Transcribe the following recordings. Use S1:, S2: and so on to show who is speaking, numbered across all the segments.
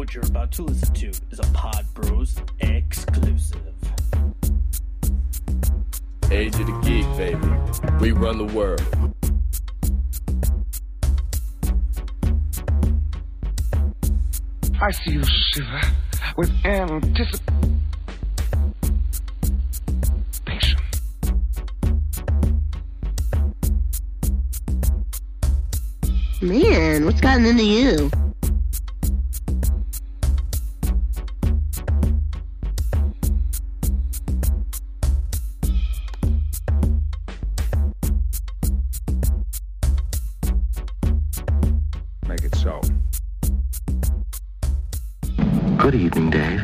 S1: What you're about to listen to is a Pod Bros exclusive.
S2: Age of the geek, baby. We run the world.
S3: I see you shiver with anticipation.
S4: Man, what's gotten into you?
S5: Good evening, Dave.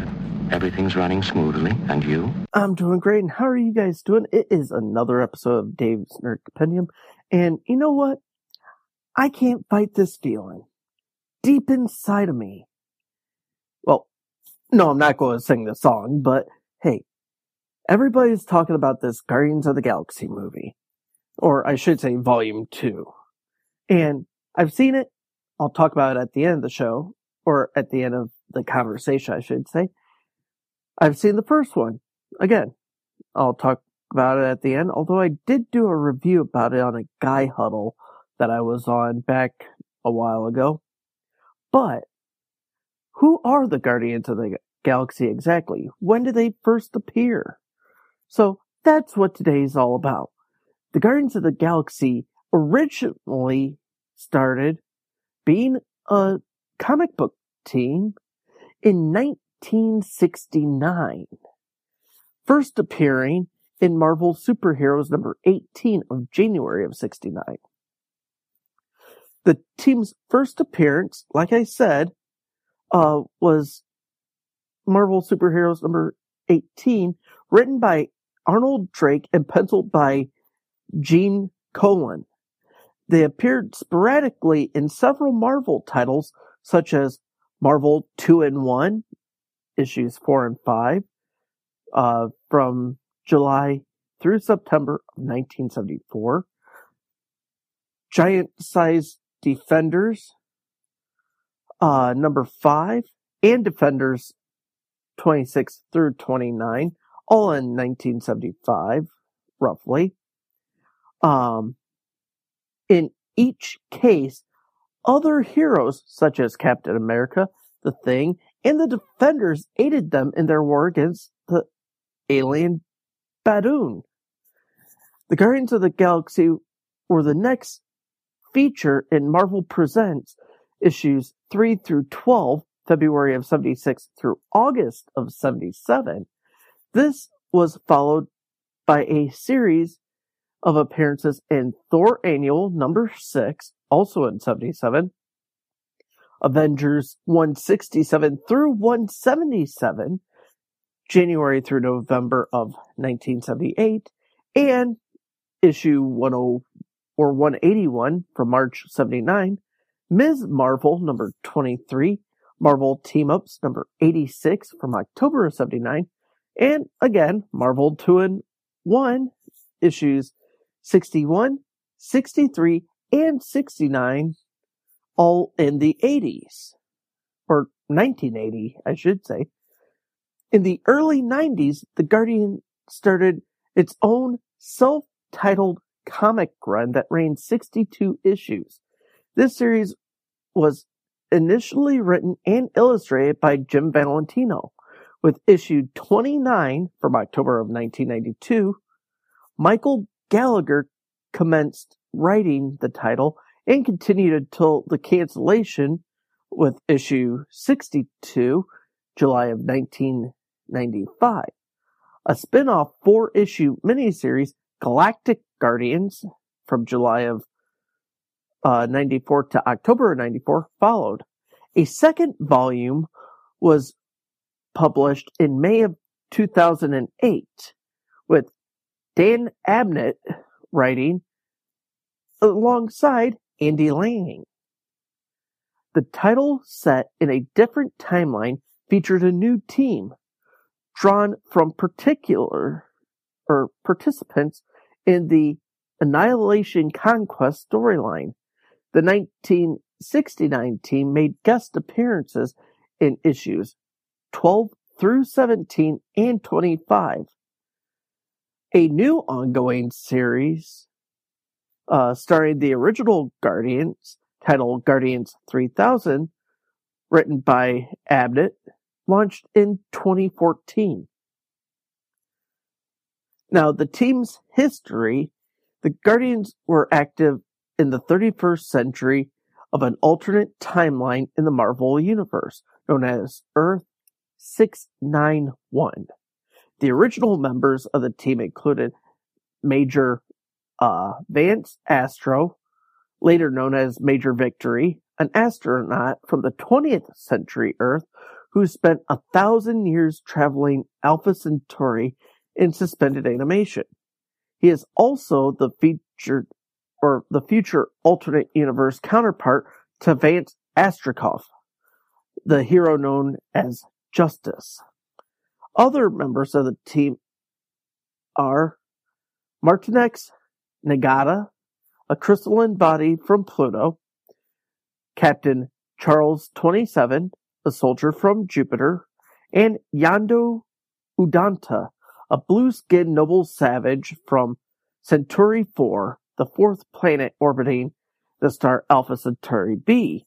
S5: Everything's running smoothly, and you?
S6: I'm doing great, and how are you guys doing? It is another episode of Dave's Nerd Compendium, and you know what? I can't fight this feeling. Deep inside of me. Well, no, I'm not going to sing the song, but hey, everybody's talking about this Guardians of the Galaxy movie. Or I should say Volume 2. And I've seen it. I'll talk about it at the end of the show, or at the end of the conversation, I should say. I've seen the first one. Again, I'll talk about it at the end, although I did do a review about it on a guy huddle that I was on back a while ago. But who are the Guardians of the Galaxy exactly? When did they first appear? So that's what today is all about. The Guardians of the Galaxy originally started being a comic book team in 1969. First appearing in Marvel Superheroes number 18 of January of 69. The team's first appearance, like I said, uh, was Marvel Superheroes number 18, written by Arnold Drake and penciled by Gene Colan. They appeared sporadically in several Marvel titles, such as Marvel 2 and 1, issues 4 and 5, uh, from July through September of 1974. Giant Size Defenders, uh, number 5, and Defenders 26 through 29, all in 1975, roughly. Um, in each case, other heroes such as Captain America, the Thing, and the Defenders aided them in their war against the alien Badoon. The Guardians of the Galaxy were the next feature in Marvel Presents issues 3 through 12, February of 76 through August of 77. This was followed by a series of appearances in Thor Annual number 6, also in 77, Avengers 167 through 177, January through November of 1978, and issue 10 or 181 from March 79, Ms. Marvel number 23, Marvel Team Ups number 86 from October of 79, and again, Marvel 2 and 1 issues 61, 63, and 69, all in the 80s. Or 1980, I should say. In the early 90s, The Guardian started its own self-titled comic run that ran 62 issues. This series was initially written and illustrated by Jim Valentino, with issue 29 from October of 1992. Michael Gallagher commenced writing the title and continued until the cancellation with issue 62, July of 1995. A spin-off four-issue miniseries, Galactic Guardians, from July of uh, 94 to October of 94 followed. A second volume was published in May of 2008 with Dan Abnett writing alongside Andy Lanning. The title set in a different timeline featured a new team drawn from particular or participants in the Annihilation Conquest storyline. The 1969 team made guest appearances in issues 12 through 17 and 25. A new ongoing series uh, starring the original Guardians, titled Guardians 3000, written by Abnett, launched in 2014. Now, the team's history, the Guardians were active in the 31st century of an alternate timeline in the Marvel Universe, known as Earth 691. The original members of the team included Major uh, Vance Astro, later known as Major Victory, an astronaut from the 20th century Earth who spent a thousand years traveling Alpha Centauri in suspended animation. He is also the featured or the future alternate universe counterpart to Vance Astrovik, the hero known as Justice. Other members of the team are Martinex Nagata, a crystalline body from Pluto, Captain Charles 27, a soldier from Jupiter, and Yondu Udonta, a blue-skinned noble savage from Centauri 4, the fourth planet orbiting the star Alpha Centauri b.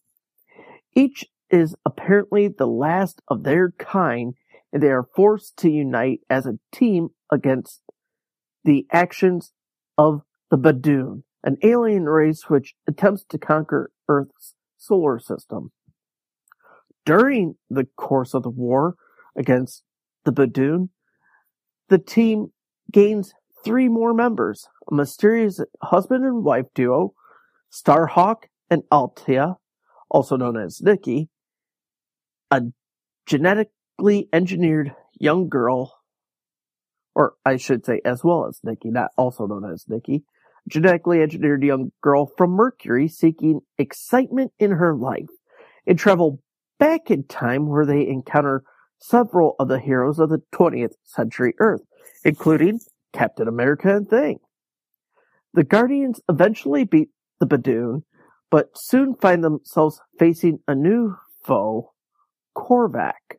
S6: Each is apparently the last of their kind, and they are forced to unite as a team against the actions of the Badoon, an alien race which attempts to conquer Earth's solar system. During the course of the war against the Badoon, the team gains three more members, a mysterious husband and wife duo, Starhawk and Aleta, also known as Nikki, a genetically engineered young girl, or I should say as well as Nikki, not also known as Nikki, genetically engineered young girl from Mercury seeking excitement in her life and travel back in time where they encounter several of the heroes of the 20th century Earth, including Captain America and Thing. The Guardians eventually beat the Badoon, but soon find themselves facing a new foe, Korvac,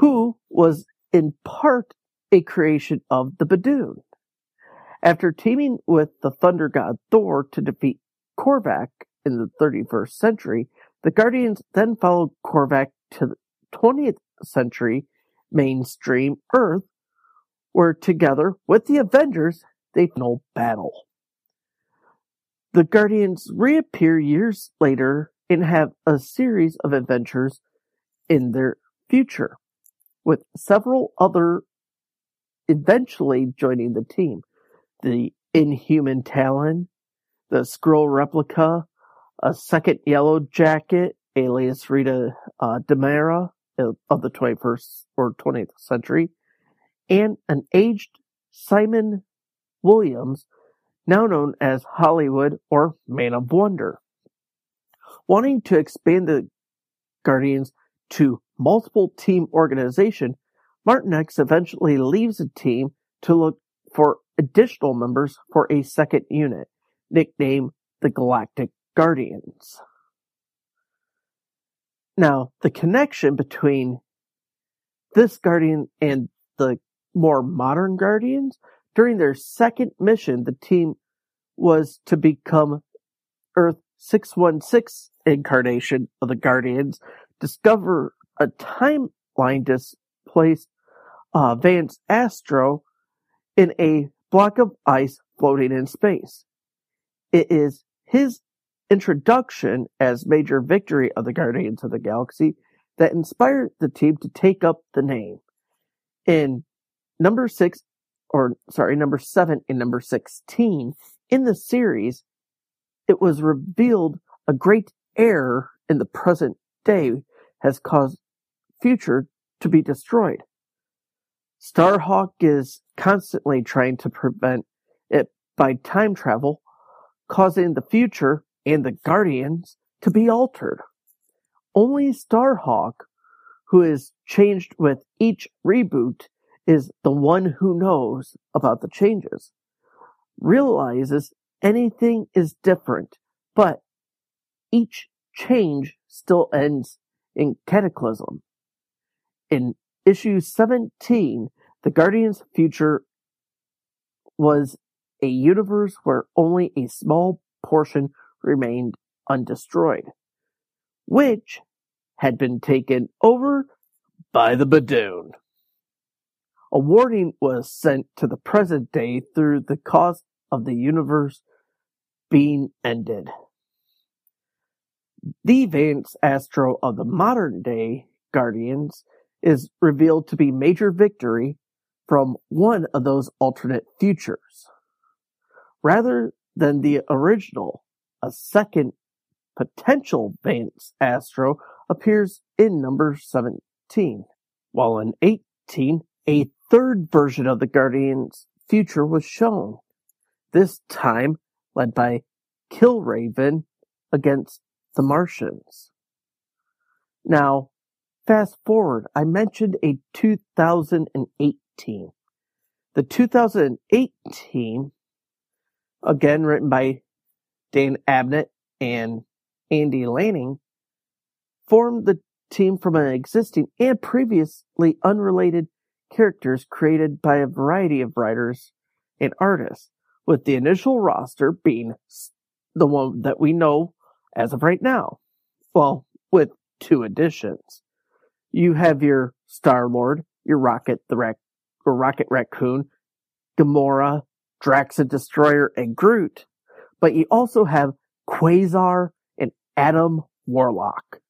S6: who was in part a creation of the Badoon. After teaming with the Thunder God Thor to defeat Korvac in the 31st century, the Guardians then followed Korvac to the 20th century mainstream Earth, where together with the Avengers, they final battle. The Guardians reappear years later and have a series of adventures in their future, with several other eventually joining the team. The Inhuman Talon, the Skrull replica, a second Yellow Jacket, alias Rita uh, DeMara of the 21st or 20th century, and an aged Simon Williams, now known as Hollywood or Man of Wonder. Wanting to expand the Guardians to multiple team organization, Martinex eventually leaves the team to look for additional members for a second unit, nicknamed the Galactic Guardians. Now, the connection between this Guardian and the more modern Guardians, during their second mission, the team was to become Earth 616 incarnation of the Guardians, discover a timeline displaced uh, Vance Astro in a block of ice floating in space. It is his introduction as Major Victory of the Guardians of the Galaxy that inspired the team to take up the name. In number six, or sorry, number seven and number 16 in the series, it was revealed a great error in the present day has caused future to be destroyed. Starhawk is constantly trying to prevent it by time travel, causing the future and the Guardians to be altered. Only Starhawk, who is changed with each reboot, is the one who knows about the changes, realizes anything is different, but each change still ends in Cataclysm. In issue 17, the Guardians' future was a universe where only a small portion remained undestroyed, which had been taken over by the Badoon. A warning was sent to the present day through the cause of the universe being ended. The Vance Astro of the modern day Guardians is revealed to be Major Victory from one of those alternate futures. Rather than the original, a second potential Vance Astro appears in number 17, while in 18, a third version of the Guardian's future was shown, this time led by Killraven against the Martians. Now, fast forward, I mentioned a 2018. The 2018, again written by Dan Abnett and Andy Lanning, formed the team from an existing and previously unrelated characters created by a variety of writers and artists, with the initial roster being the one that we know as of right now. Well, with two additions. You have your Star Lord, your Rocket the Rac- or Rocket Raccoon, Gamora, Drax the Destroyer, and Groot. But you also have Quasar and Adam Warlock,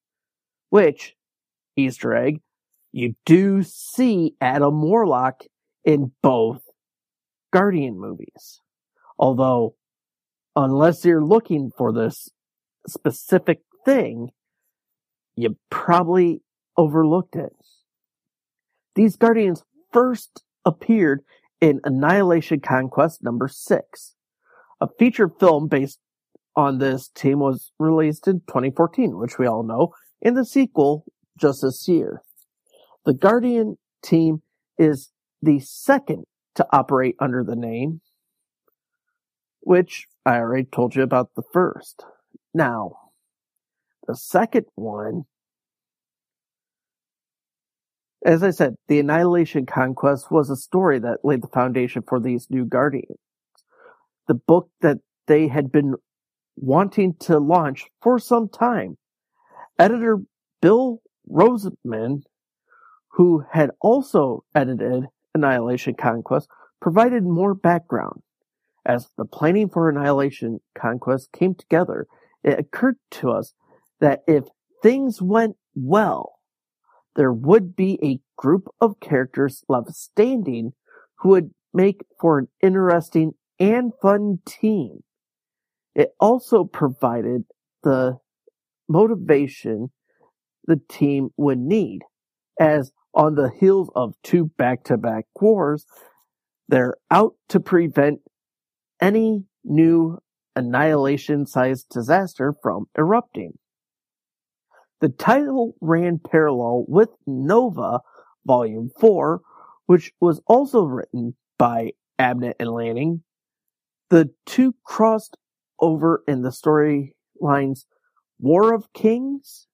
S6: which, Easter egg, you do see Adam Warlock in both Guardian movies. Although, unless you're looking for this specific thing, you probably overlooked it. These Guardians first appeared in Annihilation Conquest number 6. A feature film based on this team was released in 2014, which we all know, and the sequel just this year. The Guardian team is the second to operate under the name, which I already told you about the first. Now, the second one, as I said, the Annihilation Conquest was a story that laid the foundation for these new Guardians. The book that they had been wanting to launch for some time. Editor Bill Roseman, who had also edited Annihilation Conquest, provided more background. As the planning for Annihilation Conquest came together, it occurred to us that if things went well, there would be a group of characters left standing who would make for an interesting and fun team. It also provided the motivation the team would need, as on the heels of two back to back wars, they're out to prevent any new annihilation sized disaster from erupting. The title ran parallel with Nova Volume 4, which was also written by Abnett and Lanning. The two crossed over in the storylines War of Kings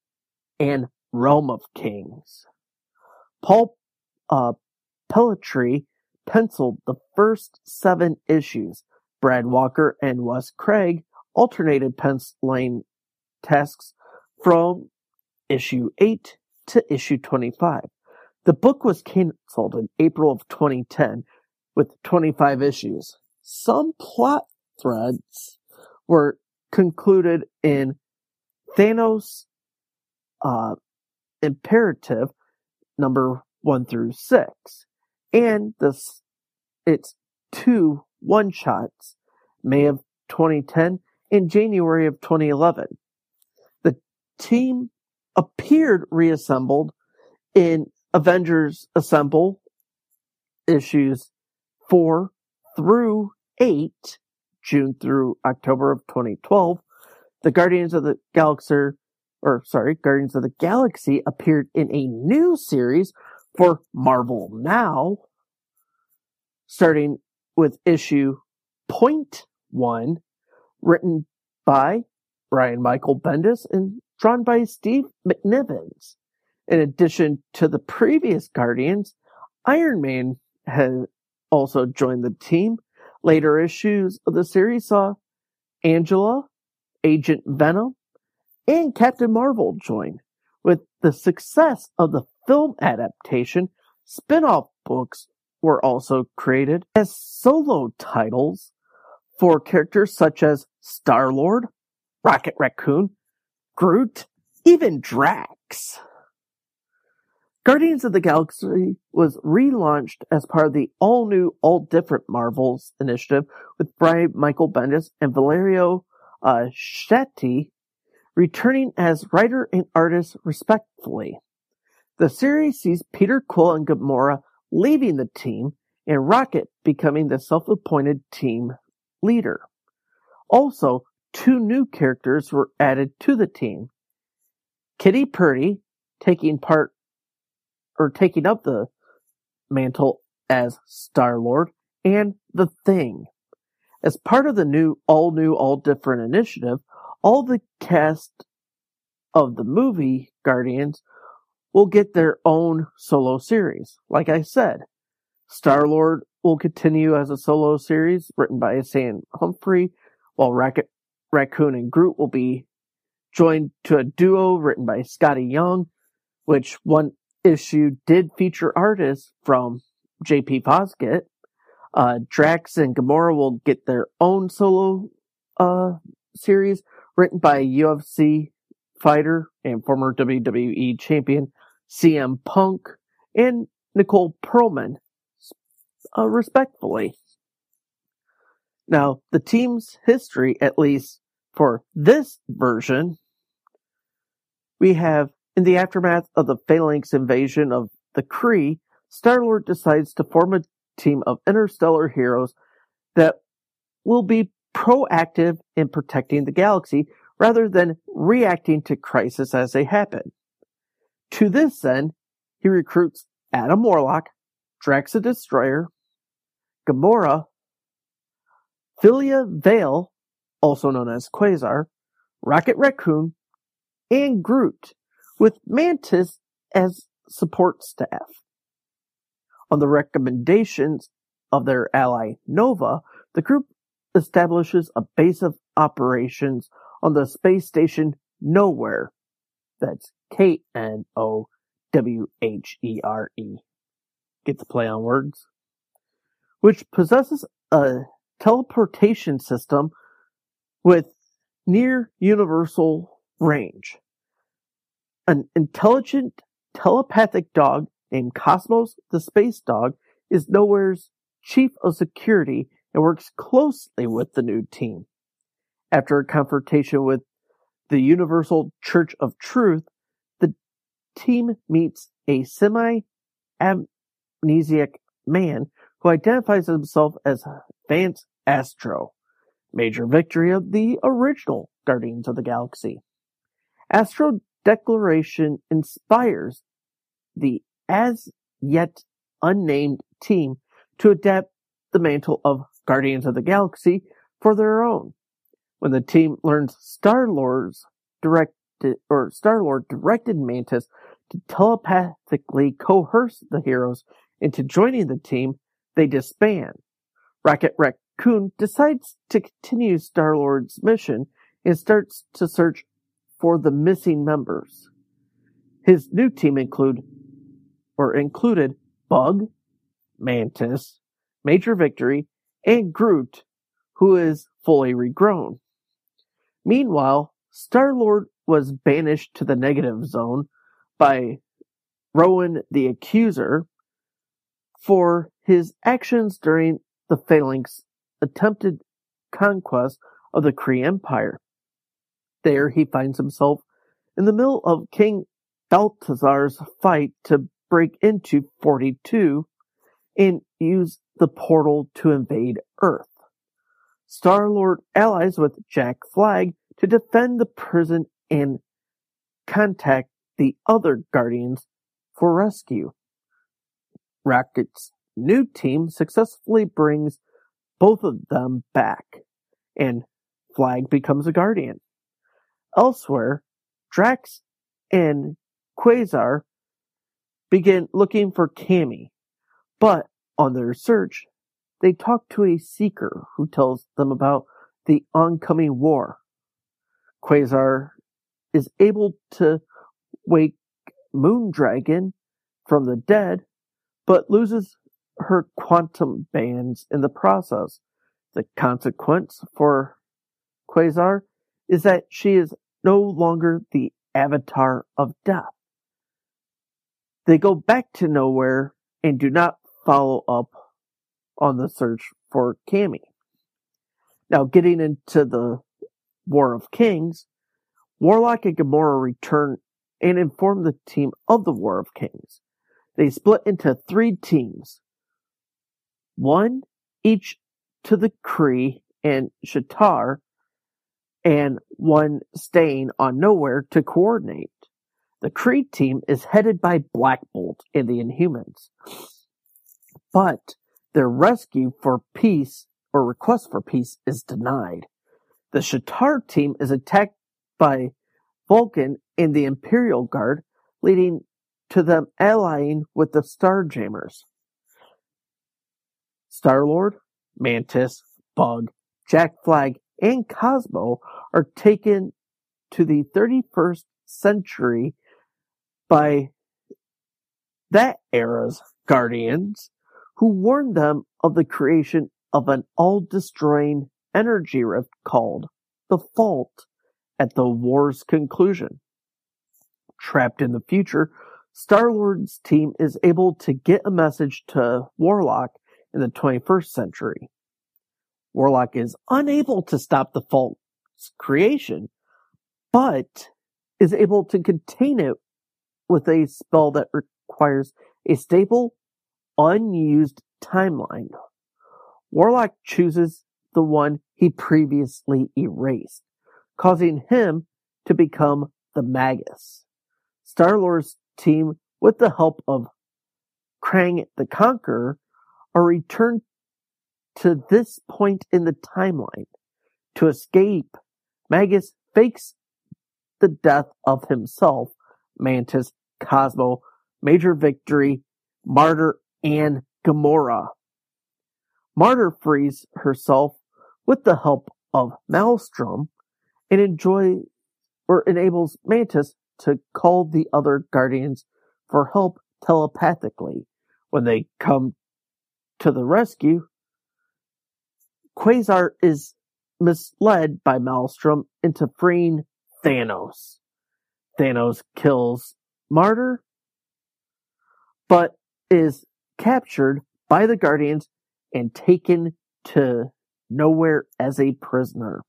S6: and Realm of Kings. Paul uh, Pelletier penciled the first seven issues. Brad Walker and Wes Craig alternated penciling tasks from issue 8 to issue 25. The book was canceled in April of 2010 with 25 issues. Some plot threads were concluded in Thanos uh, Imperative number 1 through 6 and this its two one shots May of 2010 and January of 2011. The team appeared reassembled in Avengers Assemble issues 4 through 8, June through October of 2012. The Guardians of the Galaxy, or sorry, Guardians of the Galaxy appeared in a new series for Marvel Now, starting with issue point one, written by Brian Michael Bendis and drawn by Steve McNiven. In addition to the previous Guardians, Iron Man has also joined the team. Later issues of the series saw Angela, Agent Venom, and Captain Marvel join. With the success of the film adaptation, spin-off books were also created as solo titles for characters such as Star-Lord, Rocket Raccoon, Groot, even Drax. Guardians of the Galaxy was relaunched as part of the all-new, all-different Marvels initiative with Brian Michael Bendis and Valerio uh, Schiti returning as writer and artist respectively. The series sees Peter Quill and Gamora leaving the team and Rocket becoming the self-appointed team leader. Also, two new characters were added to the team. Kitty Pryde taking part or taking up the mantle as Star Lord and the Thing. As part of the new, all new, all different initiative, all the cast of the movie Guardians will get their own solo series. Like I said, Star Lord will continue as a solo series written by Sam Humphrey, while Rocket Raccoon and Groot will be joined to a duo written by Skottie Young, which one issue did feature artists from J.P. Fosgitt. Uh, Drax and Gamora will get their own solo uh, series written by UFC fighter and former WWE champion CM Punk and Nicole Perlman, uh, respectfully. Now, the team's history, at least for this version, we have in the aftermath of the Phalanx invasion of the Kree, Star-Lord decides to form a team of interstellar heroes that will be proactive in protecting the galaxy rather than reacting to crises as they happen. To this end, he recruits Adam Warlock, Drax the Destroyer, Gamora, Phyla-Vell, also known as Quasar, Rocket Raccoon, and Groot, with Mantis as support staff. On the recommendations of their ally Nova, the group establishes a base of operations on the space station Nowhere. That's K N O W H E R E. Get the play on words. Which possesses a teleportation system with near universal range. An intelligent telepathic dog named Cosmos the Space Dog is Nowhere's chief of security and works closely with the new team. After a confrontation with the Universal Church of Truth, the team meets a semi amnesiac man who identifies himself as Vance Astro, major victory of the original Guardians of the Galaxy. Astro Declaration inspires the as yet unnamed team to adapt the mantle of Guardians of the Galaxy for their own. When the team learns Star Lord's directed or Star Lord directed Mantis to telepathically coerce the heroes into joining the team, they disband. Rocket Raccoon decides to continue Star Lord's mission and starts to search for the missing members. His new team include or included Bug, Mantis, Major Victory, and Groot, who is fully regrown. Meanwhile, Star-Lord was banished to the negative zone by Ronan the Accuser for his actions during the Phalanx attempted conquest of the Kree Empire. There he finds himself in the middle of King Balthazar's fight to break into 42 and use the portal to invade Earth. Star-Lord allies with Jack Flag to defend the prison and contact the other Guardians for rescue. Rocket's new team successfully brings both of them back, and Flag becomes a Guardian. Elsewhere, Drax and Quasar begin looking for Cammi, but on their search, they talk to a seeker who tells them about the oncoming war. Quasar is able to wake Moondragon from the dead, but loses her quantum bands in the process. The consequence for Quasar is that she is no longer the avatar of death. They go back to nowhere and do not follow up on the search for Cammi. Now, getting into the War of Kings, Warlock and Gamora return and inform the team of the War of Kings. They split into three teams, one each to the Kree and Shatar, and one staying on Nowhere to coordinate. The Kree team is headed by Black Bolt and the Inhumans. But their rescue for peace or request for peace is denied. The Shatar team is attacked by Vulcan and the Imperial Guard, leading to them allying with the Starjammers. Star-Lord, Mantis, Bug, Jack Flag, and Cosmo are taken to the 31st century by that era's Guardians, who warned them of the creation of an all-destroying energy rift called the Fault at the war's conclusion. Trapped in the future, Star-Lord's team is able to get a message to Warlock in the 21st century. Warlock is unable to stop the Fault's creation, but is able to contain it with a spell that requires a stable, unused timeline. Warlock chooses the one he previously erased, causing him to become the Magus. Star-Lord's team, with the help of Krang the Conqueror, are returned to this point in the timeline. To escape, Magus fakes the death of himself, Mantis, Cosmo, Major Victory, Martyr, and Gamora. Martyr frees herself with the help of Maelstrom and enjoy or enables Mantis to call the other Guardians for help telepathically. When they come to the rescue, Quasar is misled by Maelstrom into freeing Thanos. Thanos kills Martyr, but is captured by the Guardians and taken to nowhere as a prisoner.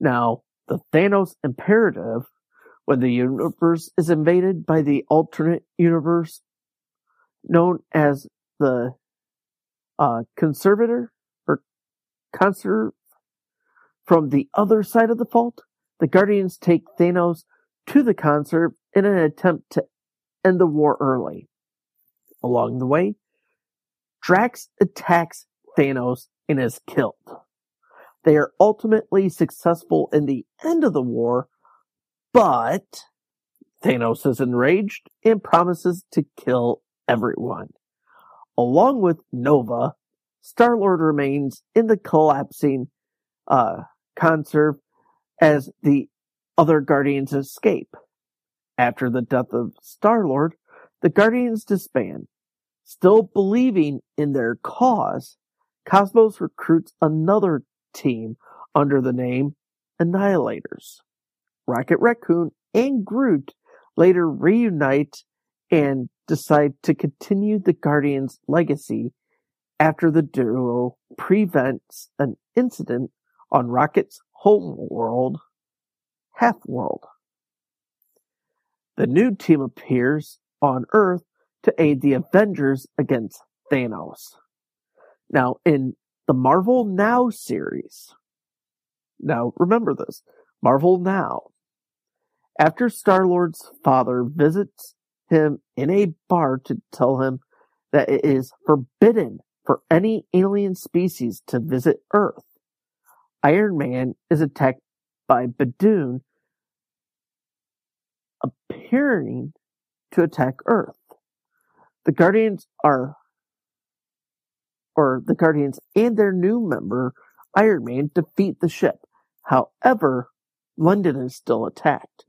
S6: Now, the Thanos imperative, when the universe is invaded by the alternate universe known as the uh, conservator or conserve from the other side of the fault, the Guardians take Thanos to the conserve in an attempt to end the war early. Along the way, Drax attacks Thanos and is killed. They are ultimately successful in the end of the war, but Thanos is enraged and promises to kill everyone. Along with Nova, Star Lord remains in the collapsing uh, conserve as the other Guardians escape. After the death of Star Lord, the Guardians disband. Still believing in their cause, Cosmos recruits another team under the name Annihilators. Rocket Raccoon and Groot later reunite and decide to continue the Guardians' legacy after the duo prevents an incident on Rocket's home world, Half World. The new team appears on Earth to aid the Avengers against Thanos. Now, in the Marvel Now series, now remember this Marvel Now. After Star Lord's father visits him in a bar to tell him that it is forbidden for any alien species to visit Earth, Iron Man is attacked by Badoon, appearing to attack Earth. The Guardians are, or the Guardians and their new member, Iron Man, defeat the ship. However, London is still attacked.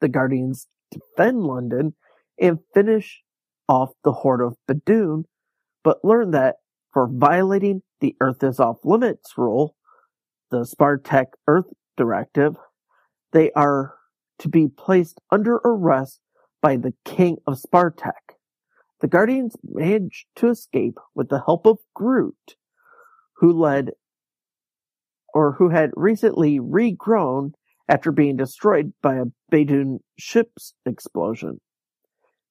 S6: The Guardians defend London and finish off the Horde of Badoon, but learn that for violating the Earth is off limits rule, the Spartax Earth Directive, they are to be placed under arrest by the King of Spartax. The Guardians manage to escape with the help of Groot, who led or who had recently regrown after being destroyed by a Badoon ship's explosion.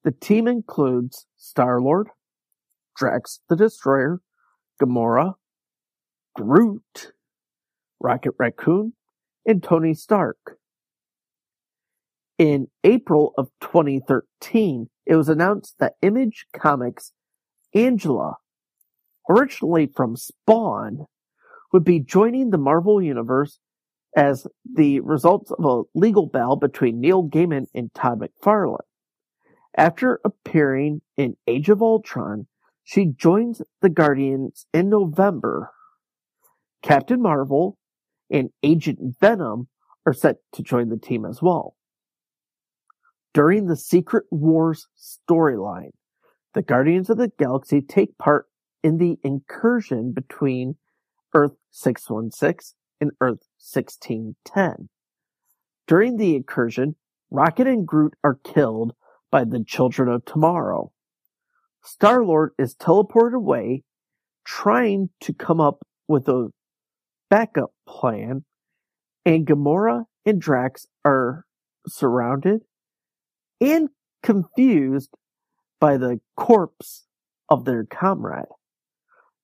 S6: The team includes Star-Lord, Drax the Destroyer, Gamora, Groot, Rocket Raccoon, and Tony Stark. In April of 2013, it was announced that Image Comics Angela, originally from Spawn, would be joining the Marvel Universe as the result of a legal battle between Neil Gaiman and Todd McFarlane. After appearing in Age of Ultron, she joins the Guardians in November. Captain Marvel and Agent Venom are set to join the team as well. During the Secret Wars storyline, the Guardians of the Galaxy take part in the incursion between Earth 616 and Earth 1610. During the incursion, Rocket and Groot are killed by the Children of Tomorrow. Star Lord is teleported away, trying to come up with a backup plan, and Gamora and Drax are surrounded and confused by the corpse of their comrade.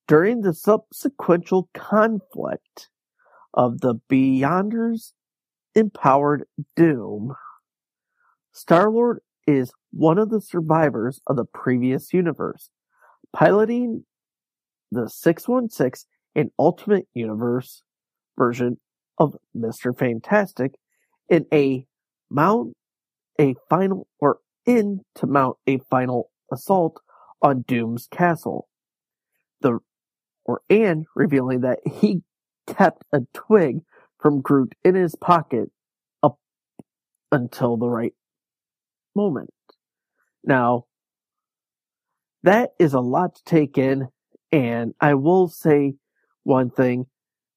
S6: During the subsequent conflict of the Beyonders empowered Doom, Star Lord is one of the survivors of the previous universe, piloting the 616 and Ultimate Universe version of Mr. Fantastic in a mount a final or in to mount a final assault on Doom's castle. The or and revealing that he kept a twig from Groot in his pocket up until the right moment. Now, that is a lot to take in, and I will say one thing.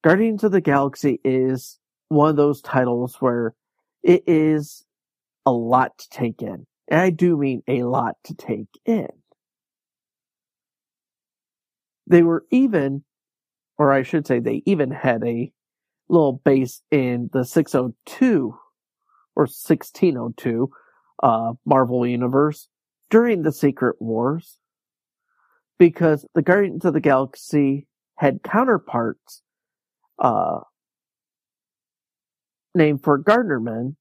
S6: Guardians of the Galaxy is one of those titles where it is a lot to take in. And I do mean a lot to take in. They were even, or I should say, they even had a little base in the 602 or 1602 uh, Marvel Universe during the Secret Wars because the Guardians of the Galaxy had counterparts uh, named for Gardnermen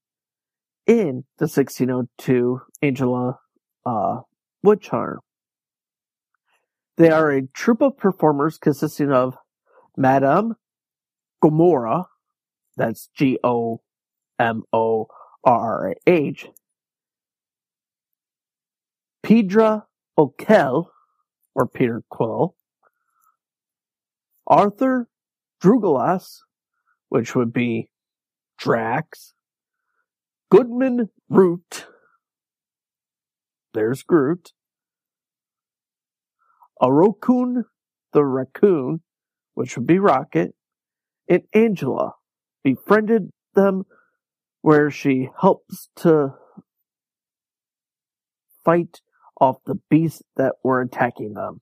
S6: in the 1602 Angela uh, Woodcharm. They are a troupe of performers consisting of Madame Gomorrah, that's G O M O R H, Pedra O'Kel, or Peter Quill, Arthur Drugalas, which would be Drax, Goodman Root, there's Groot, Orokun the raccoon, which would be Rocket, and Angela befriended them where she helps to fight off the beasts that were attacking them.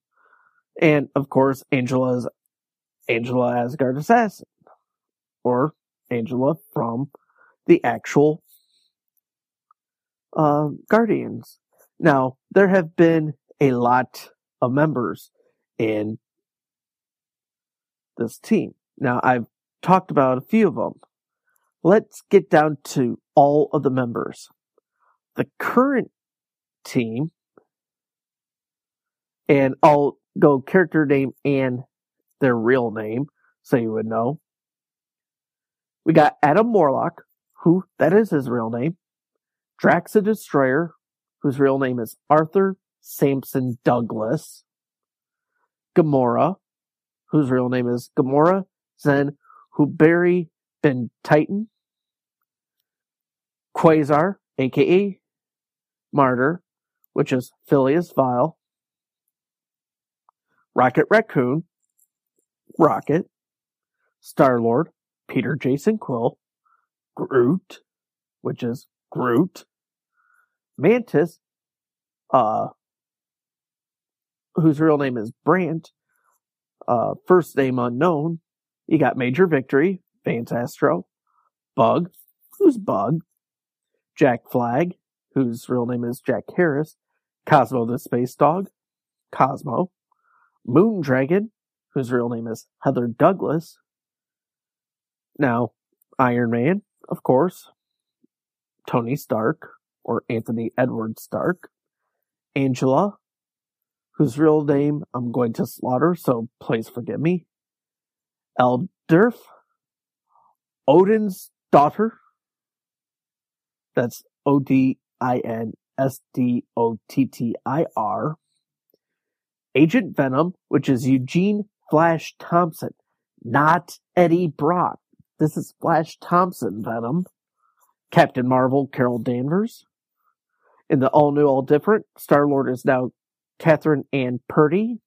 S6: And of course, Angela's Angela Asgard Assassin. Or Angela from the actual uh, Guardians. Now, there have been a lot of members in this team. Now, I've talked about a few of them. Let's get down to all of the members. The current team, and I'll go character name and their real name so you would know. We got Adam Warlock, who that is his real name. Drax the Destroyer, whose real name is Arthur Sampson Douglas. Gamora, whose real name is Gamora Zen Whoberi Ben Titan. Quasar, aka Martyr, which is Phyla-Vell. Rocket Raccoon, Rocket. Star Lord, Peter Jason Quill. Groot, which is Groot. Mantis, uh, whose real name is Brandt, uh, first name unknown. You got Major Victory, Vance Astro, Bug, who's Bug, Jack Flag, whose real name is Jack Harris, Cosmo the Space Dog, Cosmo, Moon Dragon, whose real name is Heather Douglas. Now, Iron Man, of course, Tony Stark, or Anthony Edward Stark, Angela, whose real name I'm going to slaughter, so please forgive me, Eldurf, Odin's daughter, that's O D I N S D O T T I R, Agent Venom, which is Eugene Flash Thompson, not Eddie Brock. This is Flash Thompson Venom. Captain Marvel, Carol Danvers. In the all new, all different, Star Lord is now Catherine Ann Pryde.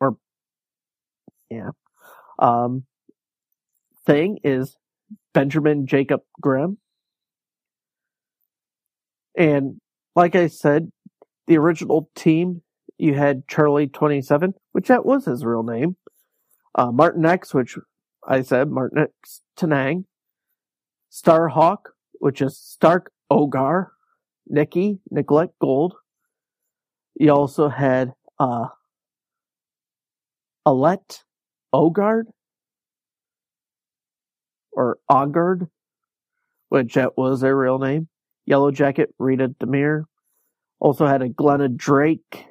S6: Or, yeah. Um, Thing is Benjamin Jacob Grimm. And like I said, the original team, you had Charlie 27, which that was his real name. Uh, Martinex, which I said, Martin X Tenang. Starhawk, which is Stakar Ogord. Nikki, Nicolette Gold. You also had, uh, Aleta Ogord or Ogord, which that was their real name. Yellow Jacket, Rita DeMara. Also had a Glenna Drake,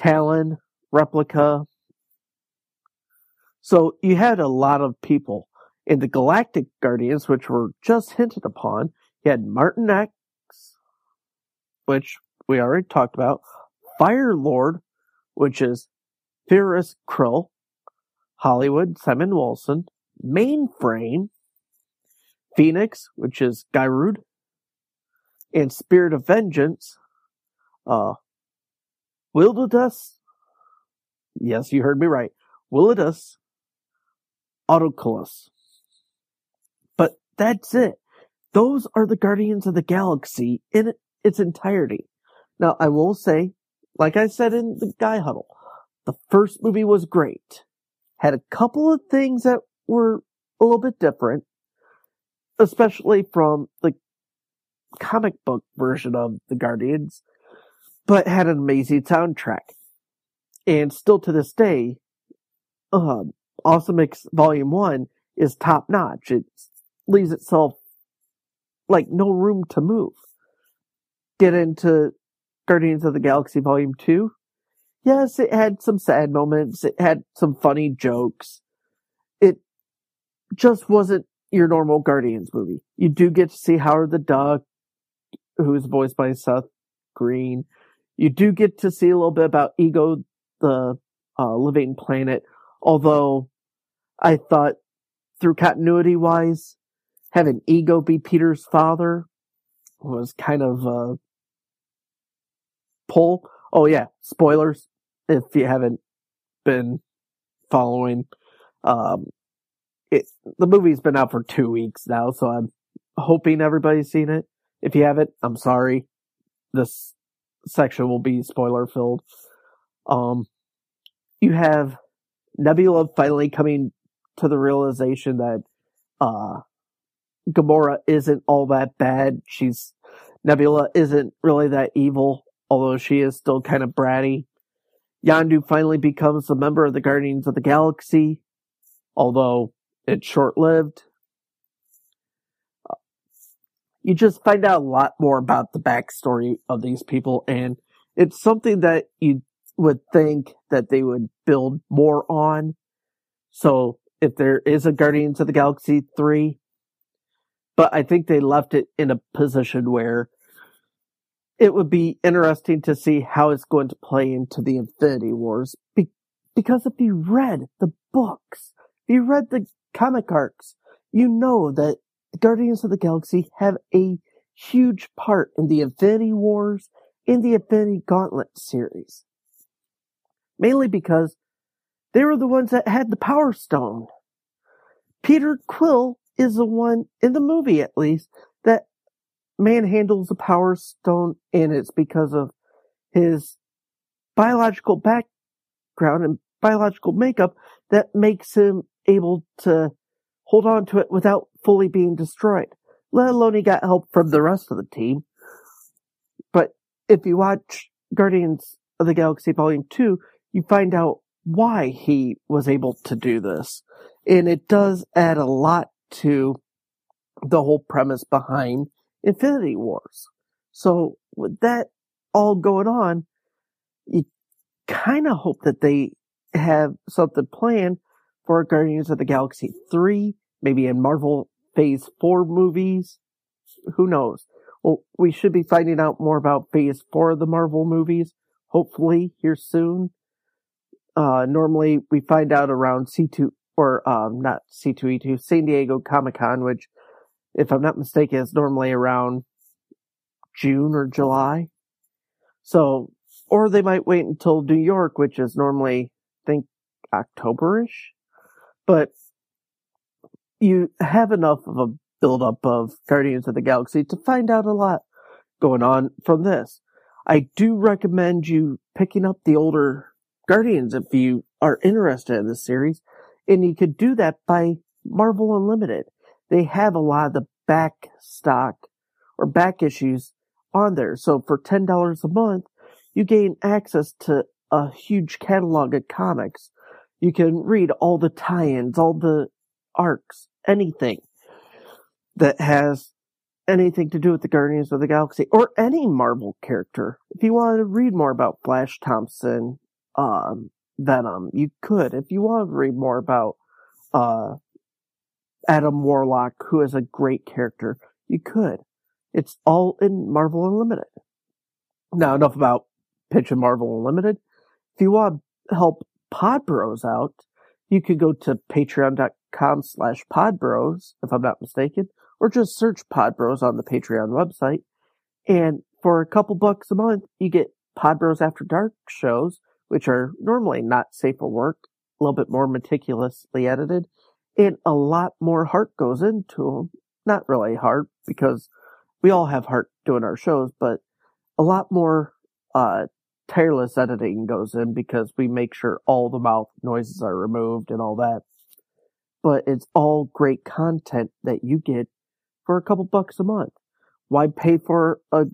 S6: Talon, Replica. So you had a lot of people. In the Galactic Guardians, which were just hinted upon, you had Martinex, which we already talked about, Fire Lord, which is Pyreus Kril, Hollywood, Simon Wilson, Mainframe, Phoenix, which is Gyrud, and Spirit of Vengeance, uh, Wildadus, yes, you heard me right, Wildadus, Autoculus. But that's it. Those are the Guardians of the Galaxy in its entirety. Now, I will say, like I said in the Guy Huddle, the first movie was great. Had a couple of things that were a little bit different, especially from the comic book version of the Guardians, but had an amazing soundtrack. And still to this day, um, Awesome Mix Volume 1 is top notch. It leaves itself like no room to move. Get into Guardians of the Galaxy Volume 2. Yes, it had some sad moments. It had some funny jokes. It just wasn't your normal Guardians movie. You do get to see Howard the Duck, who's voiced by Seth Green. You do get to see a little bit about Ego, the uh, living planet, although I thought through continuity wise, having Ego be Peter's father was kind of a pull. Oh yeah, spoilers if you haven't been following. Um, it the movie's been out for two weeks now, so I'm hoping everybody's seen it. If you haven't, I'm sorry. This section will be spoiler filled. Um, you have Nebula finally coming to the realization that uh, Gamora isn't all that bad. She's Nebula isn't really that evil, although she is still kind of bratty. Yondu finally becomes a member of the Guardians of the Galaxy, although it's short lived. You just find out a lot more about the backstory of these people, and it's something that you would think that they would build more on. So if there is a Guardians of the Galaxy 3, but I think they left it in a position where it would be interesting to see how it's going to play into the Infinity Wars. Be- because if you read the books, if you read the comic arcs, you know that Guardians of the Galaxy have a huge part in the Infinity Wars in the Infinity Gauntlet series. Mainly because they were the ones that had the Power Stone. Peter Quill is the one, in the movie at least, that manhandles the Power Stone and it's because of his biological background and biological makeup that makes him able to hold on to it without fully being destroyed. Let alone he got help from the rest of the team. But if you watch Guardians of the Galaxy Volume 2, you find out why he was able to do this. And it does add a lot to the whole premise behind Infinity Wars. So with that all going on, you kind of hope that they have something planned for Guardians of the Galaxy 3, maybe in Marvel Phase 4 movies. Who knows? Well, we should be finding out more about Phase 4 of the Marvel movies, hopefully here soon. Uh, normally we find out around C2, or, um, not C2E2, San Diego Comic Con, which, if I'm not mistaken, is normally around June or July. So, or they might wait until New York, which is normally, I think, Octoberish. But you have enough of a buildup of Guardians of the Galaxy to find out a lot going on from this. I do recommend you picking up the older Guardians if you are interested in this series, and you could do that by Marvel Unlimited. They have a lot of the back stock or back issues on there. So for $10 a month, you gain access to a huge catalog of comics. You can read all the tie-ins, all the arcs, anything that has anything to do with the Guardians of the Galaxy or any Marvel character. If you want to read more about Flash Thompson, um, Venom, you could. If you want to read more about, uh, Adam Warlock, who is a great character, you could. It's all in Marvel Unlimited. Now, enough about pitching Marvel Unlimited. If you want to help Pod Bros out, you could go to patreon.com slash podbros, if I'm not mistaken, or just search Podbros on the Patreon website. And for a couple bucks a month, you get Podbros After Dark shows, which are normally not safe for work, a little bit more meticulously edited, and a lot more heart goes into them. Not really heart, because we all have heart doing our shows, but a lot more uh, tireless editing goes in because we make sure all the mouth noises are removed and all that. But it's all great content that you get for a couple bucks a month. Why pay for a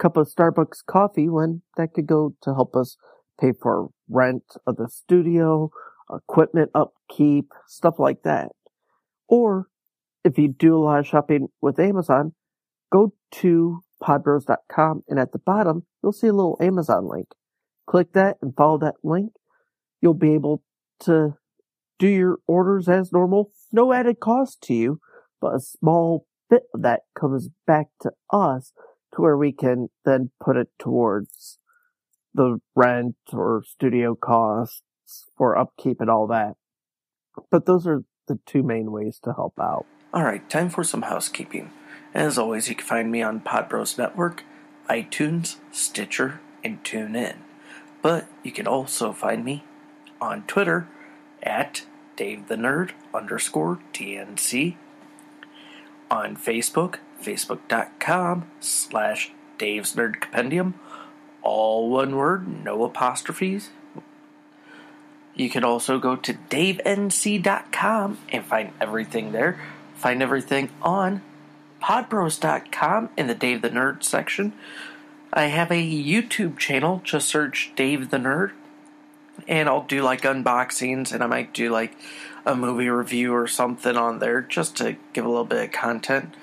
S6: cup of Starbucks coffee when that could go to help us pay for rent of the studio, equipment upkeep, stuff like that. Or if you do a lot of shopping with Amazon, go to podbros.com and at the bottom, you'll see a little Amazon link. Click that and follow that link. You'll be able to do your orders as normal. No added cost to you, but a small bit of that comes back to us to where we can then put it towards the rent or studio costs for upkeep and all that. But those are the two main ways to help out.
S1: Alright, time for some housekeeping. As always, you can find me on Podbros Network, iTunes, Stitcher, and TuneIn. But you can also find me on Twitter at Dave the Nerd underscore TNC, on Facebook, facebook.com slash Dave's Nerd Compendium, all one word, no apostrophes. You can also go to davenc.com and find everything there. Find everything on podbros.com in the Dave the Nerd section. I have a YouTube channel, just search Dave the Nerd, and I'll do like unboxings and I might do like a movie review or something on there just to give a little bit of content.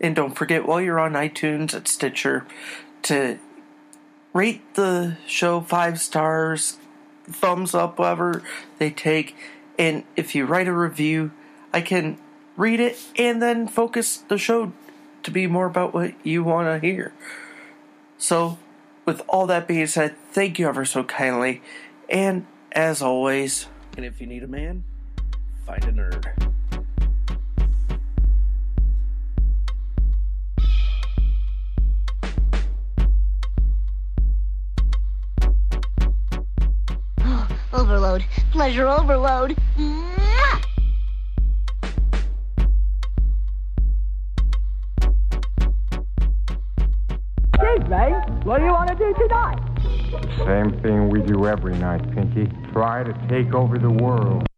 S1: And don't forget, while you're on iTunes at Stitcher, to rate the show five stars, thumbs up, whatever they take. And if you write a review, I can read it and then focus the show to be more about what you want to hear.
S6: So, with all that being said, thank you ever so kindly. And as always, and if you need a man, find a nerd.
S4: Overload. Pleasure overload. Mwah!
S7: Same thing we do every night, Pinky. Try to take over the world.